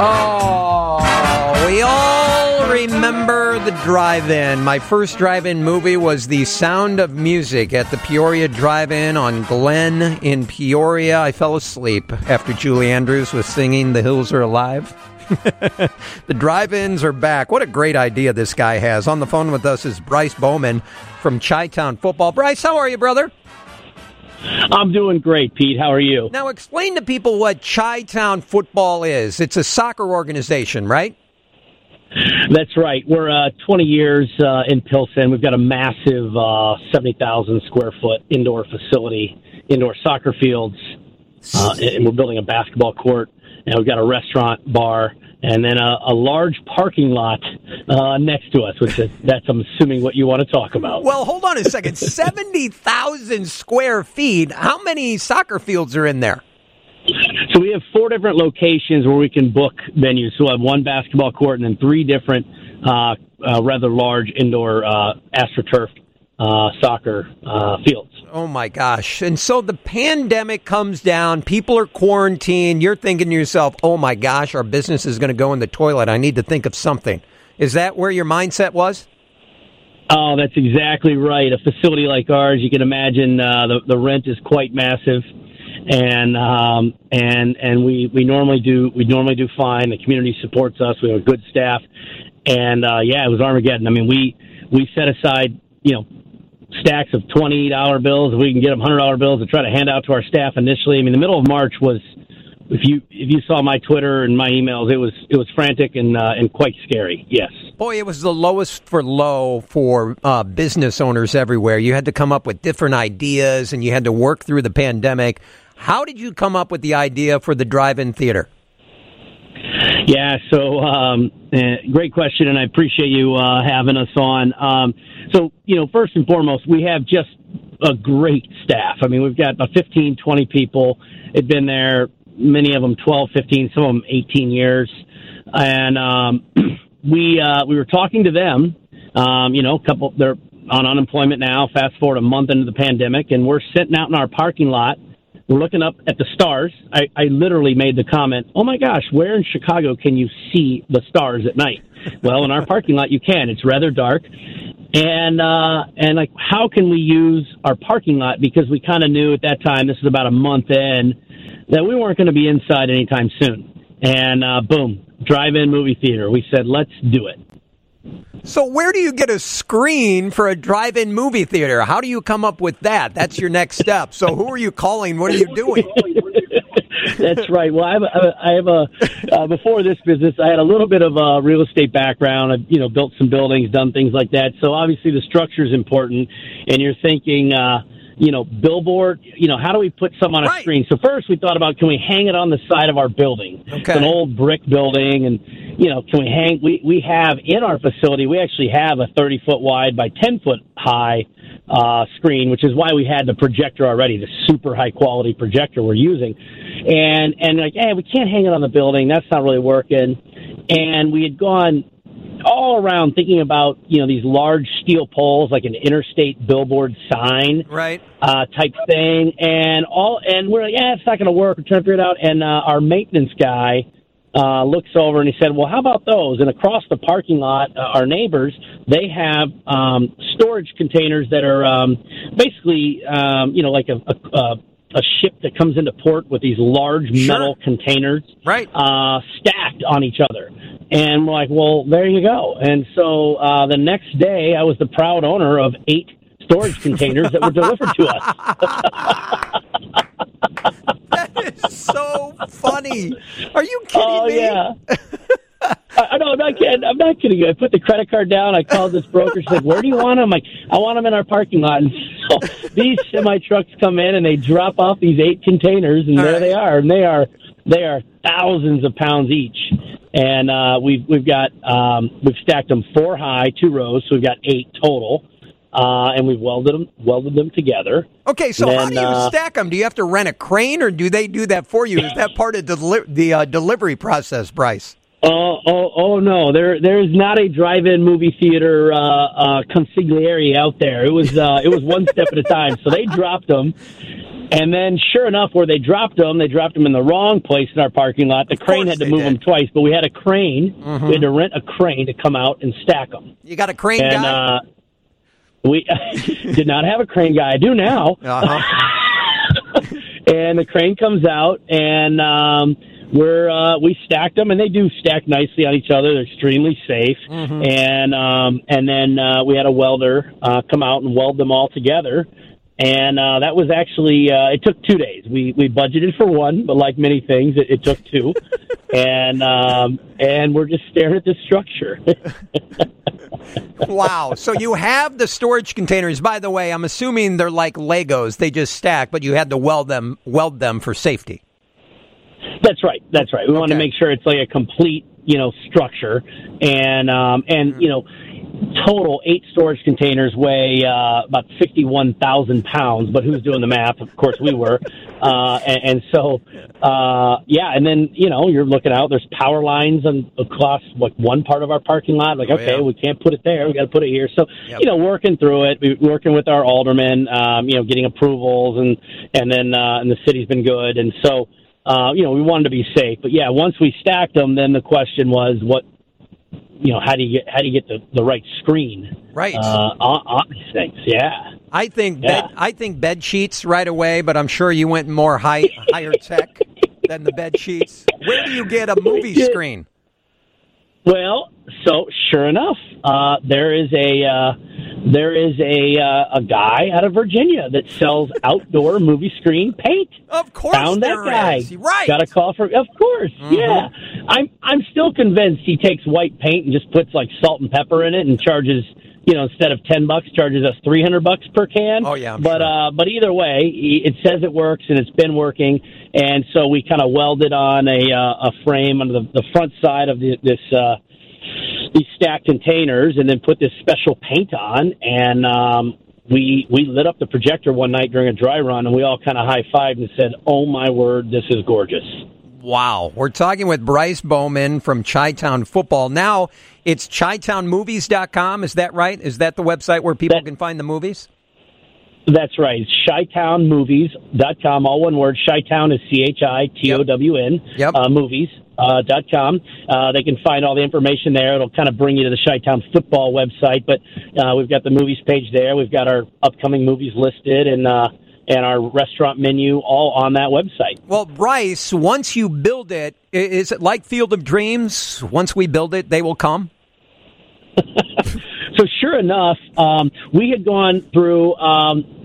Oh, we all remember the drive in. My first drive in movie was The Sound of Music at the Peoria Drive In on Glen in Peoria. I fell asleep after Julie Andrews was singing The Hills Are Alive. the drive ins are back. What a great idea this guy has. On the phone with us is Bryce Bowman from Chi Town Football. Bryce, how are you, brother? I'm doing great, Pete. How are you? Now, explain to people what Chi Town Football is. It's a soccer organization, right? That's right. We're uh, 20 years uh, in Pilsen. We've got a massive uh, 70,000 square foot indoor facility, indoor soccer fields, uh, and we're building a basketball court. And we've got a restaurant, bar, and then a, a large parking lot uh, next to us, which is that's I'm assuming what you want to talk about. Well, hold on a second. 70,000 square feet. How many soccer fields are in there? So we have four different locations where we can book venues. So we have one basketball court and then three different, uh, uh, rather large indoor uh, astroturf uh, soccer uh, fields. Oh my gosh. And so the pandemic comes down, people are quarantined. You're thinking to yourself, oh my gosh, our business is going to go in the toilet. I need to think of something. Is that where your mindset was? Oh, that's exactly right. A facility like ours, you can imagine uh, the the rent is quite massive, and um, and and we we normally do we normally do fine. The community supports us. We have a good staff, and uh, yeah, it was Armageddon. I mean, we we set aside you know stacks of twenty dollar bills. We can get them hundred dollar bills and try to hand out to our staff initially. I mean, the middle of March was, if you if you saw my Twitter and my emails, it was it was frantic and uh, and quite scary. Yes. Boy, it was the lowest for low for uh, business owners everywhere. You had to come up with different ideas, and you had to work through the pandemic. How did you come up with the idea for the drive-in theater? Yeah, so um, uh, great question, and I appreciate you uh, having us on. Um, so, you know, first and foremost, we have just a great staff. I mean, we've got about 15, 20 people. They've been there, many of them 12, 15, some of them 18 years. And um, we uh, we were talking to them. Um, you know, a couple they're on unemployment now. Fast forward a month into the pandemic, and we're sitting out in our parking lot. We're looking up at the stars. I, I literally made the comment, "Oh my gosh, where in Chicago can you see the stars at night?" Well, in our parking lot, you can. It's rather dark, and uh, and like, how can we use our parking lot? Because we kind of knew at that time, this is about a month in, that we weren't going to be inside anytime soon. And uh, boom, drive-in movie theater. We said, let's do it. So, where do you get a screen for a drive-in movie theater? How do you come up with that? That's your next step. So, who are you calling? What are you doing? That's right. Well, I have a, I have a uh, before this business, I had a little bit of a real estate background. I've you know built some buildings, done things like that. So obviously the structure is important, and you're thinking. uh you know, billboard, you know, how do we put something on a Right. screen? So first we thought about can we hang it on the side of our building? Okay. It's an old brick building and you know, can we hang we we have in our facility we actually have a 30 foot wide by 10 foot high uh screen, which is why we had the projector already, the super high quality projector we're using. And and like, hey, we can't hang it on the building. That's not really working. And we had gone all around thinking about you know these large steel poles like an interstate billboard sign Right. uh, type thing, and all, and we're like, yeah, it's not going to work. We're trying to figure it out, and uh, our maintenance guy uh, looks over and he said, well, how about those? And across the parking lot, uh, our neighbors, they have um, storage containers that are um, basically, um, you know, like a, a, a a ship that comes into port with these large Sure. metal containers Right. uh, stacked on each other. And we're like, well, there you go. And so uh, the next day, I was the proud owner of eight storage containers that were delivered to us. That is so funny. Are you kidding Oh me? yeah. I, I know. I'm not kidding. I'm not kidding. you. I put the credit card down. I called this broker. She's like, "Where do you want them?" I'm like, "I want them in our parking lot." And so these semi trucks come in and they drop off these eight containers, and All there right. they are. And they are they are thousands of pounds each. And uh, we've we've got um, we've stacked them four high, two rows, so we've got eight total. Uh, and we've welded them welded them together. Okay, so Then, how do you uh, stack them? Do you have to rent a crane, or do they do that for you? Is that part of deli- the uh, delivery process, Bryce? Oh, oh, oh no! There, there is not a drive-in movie theater uh, uh, consigliere out there. It was, uh, it was one step at a time. So they dropped them, And then, sure enough, where they dropped them, they dropped them in the wrong place in our parking lot. The crane had to move did. them twice, but we had a crane. Mm-hmm. We had to rent a crane to come out and stack them. You got a crane and, guy? Uh, we did not have a crane guy. I do now. Uh-huh. and the crane comes out, and um, we're uh, we stacked them, and they do stack nicely on each other. They're extremely safe. Mm-hmm. And um, and then uh, we had a welder uh, come out and weld them all together. And uh, that was actually uh, it took two days. We we budgeted for one, but like many things, it, it took two. and um, and we're just staring at this structure. wow! So you have the storage containers. By the way, I'm assuming they're like Legos; they just stack, but you had to weld them weld them for safety. That's right. That's right. We okay. want to make sure it's like a complete, you know, structure, and um, and you know, total eight storage containers weigh uh, about fifty-one thousand pounds. But who's doing the math? Of course, we were. Uh, and, and so, uh, yeah, and then you know, you're looking out. There's power lines on across like one part of our parking lot. Like, oh, okay, yeah. we can't put it there. We got to put it here. So, yep. you know, working through it, working with our aldermen, um, you know, getting approvals, and and then uh, and the city's been good, and so uh, you know, we wanted to be safe. But yeah, once we stacked them, then the question was, what, you know, how do you get how do you get the, the right screen right uh, on, on these things? Yeah, I think yeah. bed, I think bed sheets right away, but I'm sure you went more high higher tech than the bed sheets. Where do you get a movie screen? Well, so sure enough, uh, there is a uh, there is a uh, a guy out of Virginia that sells outdoor movie screen paint. Of course, found that guy. Is. Right, got a call for. Of course, mm-hmm. yeah. I'm I'm still convinced he takes white paint and just puts like salt and pepper in it and charges you know, instead of ten bucks, charges us three hundred bucks per can. Oh yeah, I'm but sure. uh, but either way, it says it works and it's been working, and so we kind of welded on a uh, a frame on the, the front side of the, this uh, these stacked containers and then put this special paint on and um we we lit up the projector one night during a dry run and we all kind of high fived and said, "Oh my word, this is gorgeous." Wow. We're talking with Bryce Bowman from Chi-Town Football. Now, it's chitownmovies.com, is that right? Is that the website where people that, can find the movies? That's right. ChiTownMovies.com, all one word. Chi-Town is C H I T O W N. Yep. Uh, movies. Uh, dot com. Uh, they can find all the information there. It'll kind of bring you to the Chi-Town football website, but uh, we've got the movies page there. We've got our upcoming movies listed and uh, and our restaurant menu all on that website. Well, Bryce, once you build it, is it like Field of Dreams? Once we build it, they will come. so sure enough, um, we had gone through um,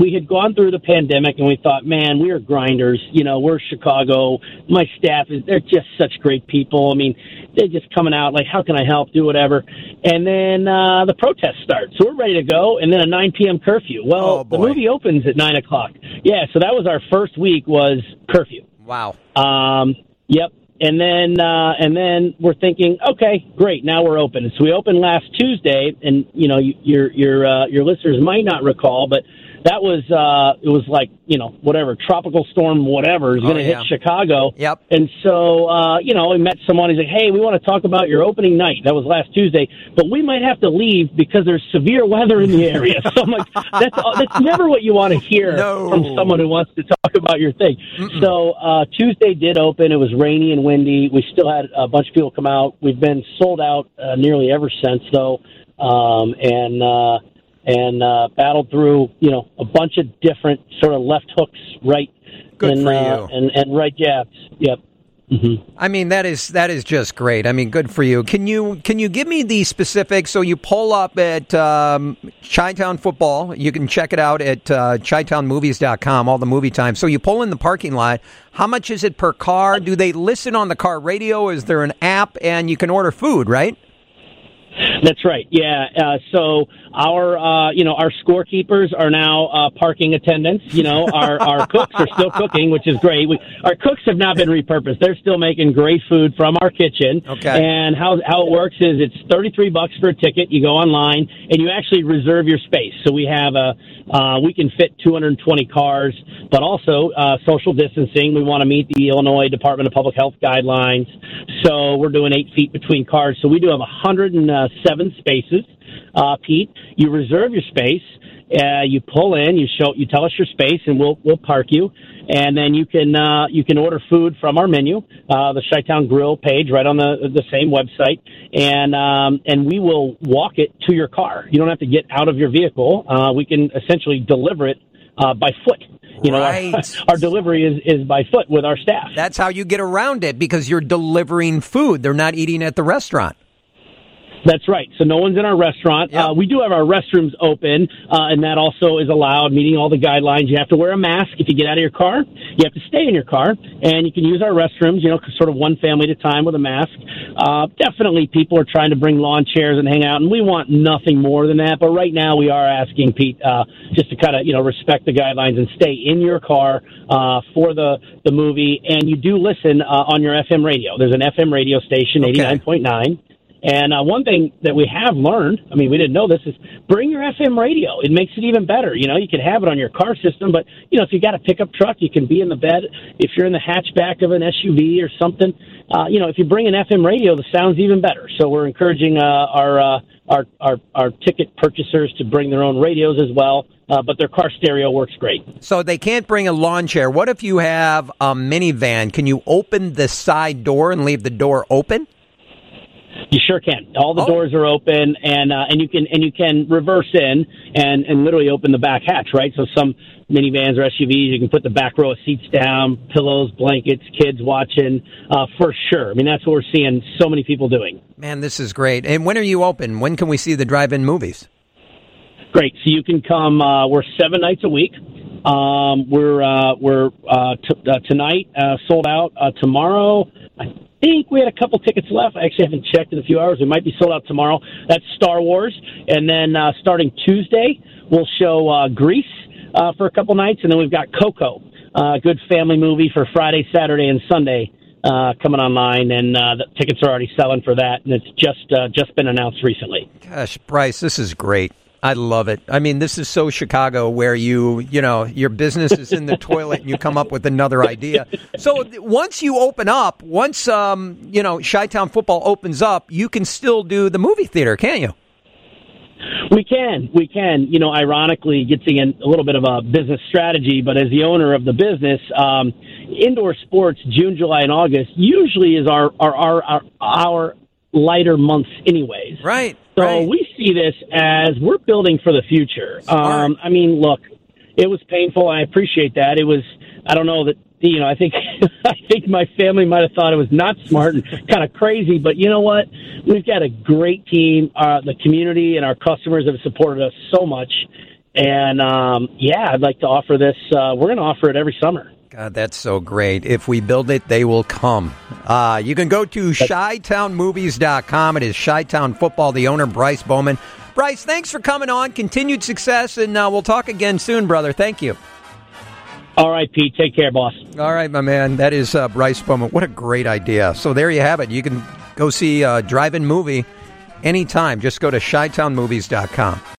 we had gone through the pandemic, and we thought, man, we are grinders. You know, we're Chicago. My staff is they're just such great people. I mean, they're just coming out like, how can I help? Do whatever. And then uh, the protests start, so we're ready to go. And then a 9 p.m. curfew. Well, oh, the movie opens at nine o'clock. Yeah, so that was our first week was curfew. Wow. Um, yep and then uh, and then we're thinking, okay, great, now we're open. So we opened last Tuesday, and you know your your uh, your listeners might not recall, but that was uh it was like you know whatever tropical storm whatever is going to oh, yeah. hit Chicago. Yep. And so uh, you know we met someone. He's like, hey, we want to talk about your opening night. That was last Tuesday, but we might have to leave because there's severe weather in the area. so I'm like, that's that's never what you want to hear no. from someone who wants to talk about your thing. Mm-mm. So uh, Tuesday did open. It was rainy and windy. We still had a bunch of people come out. We've been sold out uh, nearly ever since though. Um, and uh, and uh, battled through, you know, a bunch of different sort of left hooks, right, Good and, for you. Uh, and and right jabs. Yep. Mm-hmm. I mean that is that is just great. I mean, good for you. Can you can you give me the specifics? So you pull up at um, Chi-Town Football. You can check it out at uh, ChiTownMovies.com. All the movie time. So you pull in the parking lot. How much is it per car? Do they listen on the car radio? Is there an app and you can order food? Right. That's right. Yeah. Uh, so our, uh, you know, our scorekeepers are now uh, parking attendants. You know, our our cooks are still cooking, which is great. We, our cooks have not been repurposed. They're still making great food from our kitchen. Okay. And how how it works is it's thirty three bucks for a ticket. You go online and you actually reserve your space. So we have a uh, we can fit 220 cars, but also uh, social distancing. We want to meet the Illinois Department of Public Health guidelines. So we're doing eight feet between cars. So we do have 170 seven spaces, uh, Pete. You reserve your space. Uh, you pull in, you show, you tell us your space, and we'll we'll park you, and then you can uh, you can order food from our menu, uh, the Chi-Town Grill page, right on the the same website, and um, and we will walk it to your car. You don't have to get out of your vehicle. Uh, we can essentially deliver it uh, by foot. You know, Right. our, our delivery is, is by foot with our staff. That's how you get around it because you're delivering food. They're not eating at the restaurant. That's right. So no one's in our restaurant. Yep. Uh, we do have our restrooms open, uh, and that also is allowed, meeting all the guidelines. You have to wear a mask if you get out of your car. You have to stay in your car, and you can use our restrooms. You know, sort of one family at a time with a mask. Uh, definitely, people are trying to bring lawn chairs and hang out, and we want nothing more than that. But right now, we are asking Pete uh, just to kind of you know respect the guidelines and stay in your car uh, for the the movie. And you do listen uh, on your FM radio. There's an FM radio station, eighty nine point nine. And uh, one thing that we have learned, I mean, we didn't know this, is bring your FM radio. It makes it even better. You know, you can have it on your car system, but, you know, if you got a pickup truck, you can be in the bed. If you're in the hatchback of an SUV or something, uh, you know, if you bring an FM radio, the sound's even better. So we're encouraging uh, our, uh, our, our, our ticket purchasers to bring their own radios as well, uh, but their car stereo works great. So they can't bring a lawn chair. What if you have a minivan? Can you open the side door and leave the door open? You sure can. All the Oh. doors are open, and uh, and you can and you can reverse in and and literally open the back hatch, right? So some minivans or SUVs, you can put the back row of seats down, pillows, blankets, kids watching, uh, for sure. I mean, that's what we're seeing so many people doing. Man, this is great. And when are you open? When can we see the drive-in movies? Great. So you can come. Uh, we're seven nights a week. Um, we're uh, we're uh, t- uh, tonight uh, sold out. Uh, tomorrow, I think we had a couple tickets left. I actually haven't checked in a few hours. We might be sold out tomorrow. That's Star Wars, and then uh, starting Tuesday, we'll show uh, Grease uh, for a couple nights, and then we've got Coco, uh, good family movie for Friday, Saturday, and Sunday. Uh, coming online, and uh, the tickets are already selling for that, and it's just uh, just been announced recently. Gosh, Bryce, this is great. I love it. I mean, this is so Chicago where you, you know, your business is in the toilet and you come up with another idea. So once you open up, once, um, you know, Chi-Town football opens up, you can still do the movie theater, can't you? We can, we can. You know, ironically, getting in a little bit of a business strategy, but as the owner of the business, um, indoor sports, June, July, and August usually is our our our our, our lighter months, anyways. Right. So right. we this as we're building for the future. Um, I mean, look, it was painful. I appreciate that. It was. I don't know that. You know, I think I think my family might have thought it was not smart and kind of crazy, but you know what? We've got a great team. Uh, the community and our customers have supported us so much, and um, yeah, I'd like to offer this. Uh, we're going to offer it every summer. God, that's so great. If we build it, they will come. Uh, you can go to ChiTownMovies.com. It is Chi-Town Football, the owner, Bryce Bowman. Bryce, thanks for coming on. Continued success, and uh, we'll talk again soon, brother. Thank you. All right, Pete. Take care, boss. All right, my man. That is uh, Bryce Bowman. What a great idea. So there you have it. You can go see a drive-in movie anytime. Just go to ChiTownMovies.com.